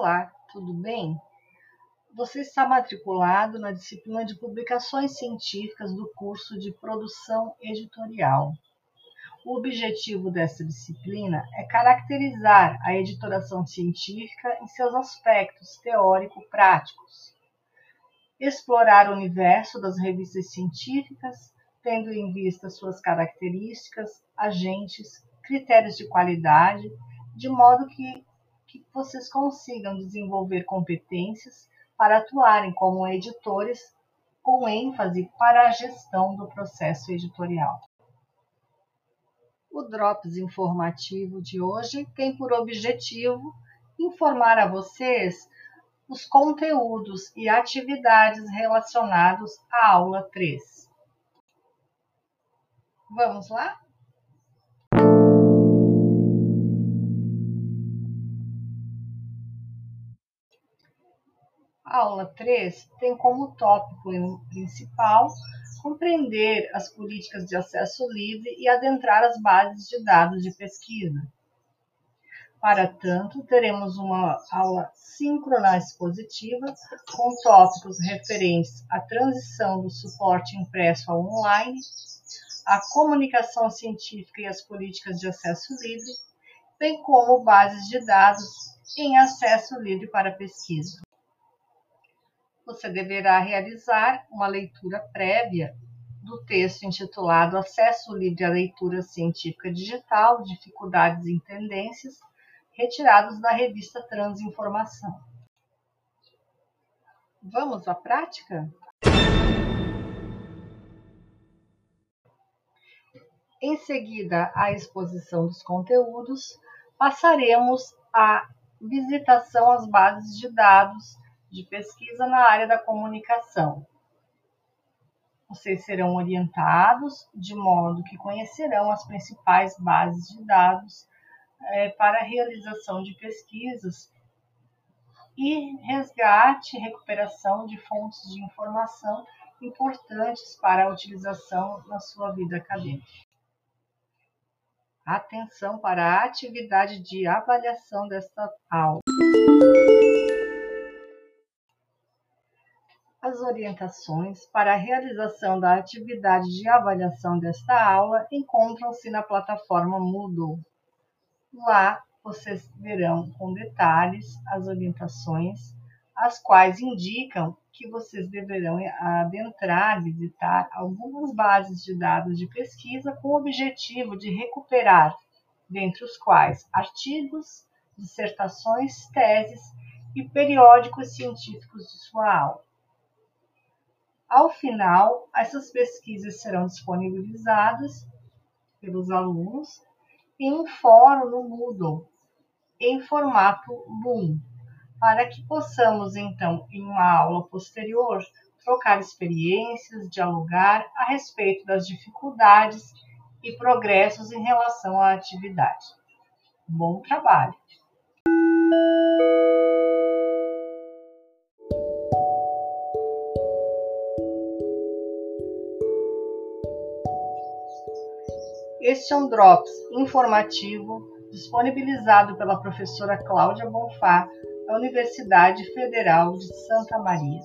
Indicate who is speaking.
Speaker 1: Olá, tudo bem? Você está matriculado na disciplina de Publicações Científicas do curso de Produção Editorial. O objetivo dessa disciplina é caracterizar a editoração científica em seus aspectos teórico-práticos, explorar o universo das revistas científicas, tendo em vista suas características, agentes, critérios de qualidade, de modo que, que vocês consigam desenvolver competências para atuarem como editores com ênfase para a gestão do processo editorial. O Drops informativo de hoje tem por objetivo informar a vocês os conteúdos e atividades relacionados à aula 3. Vamos lá? A aula 3 tem como tópico principal compreender as políticas de acesso livre e adentrar as bases de dados de pesquisa. Para tanto, teremos uma aula síncrona expositiva com tópicos referentes à transição do suporte impresso ao online, à comunicação científica e às políticas de acesso livre, bem como bases de dados em acesso livre para pesquisa você deverá realizar uma leitura prévia do texto intitulado Acesso Livre à Leitura Científica Digital, Dificuldades e Tendências, retirados da revista Transinformação. Vamos à prática? Em seguida à exposição dos conteúdos, passaremos à visitação às bases de dados de pesquisa na área da comunicação. Vocês serão orientados de modo que conhecerão as principais bases de dados é, para a realização de pesquisas e resgate e recuperação de fontes de informação importantes para a utilização na sua vida acadêmica. Atenção para a atividade de avaliação desta aula. As orientações para a realização da atividade de avaliação desta aula encontram-se na plataforma Moodle. Lá vocês verão com detalhes as orientações, as quais indicam que vocês deverão adentrar, visitar algumas bases de dados de pesquisa com o objetivo de recuperar, dentre os quais artigos, dissertações, teses e periódicos científicos de sua aula. Ao final, essas pesquisas serão disponibilizadas pelos alunos em um fórum no Moodle, em formato Loom, para que possamos, então, em uma aula posterior, trocar experiências, dialogar a respeito das dificuldades e progressos em relação à atividade. Bom trabalho! Este é um Drops informativo disponibilizado pela professora Cláudia Bonfá, da Universidade Federal de Santa Maria.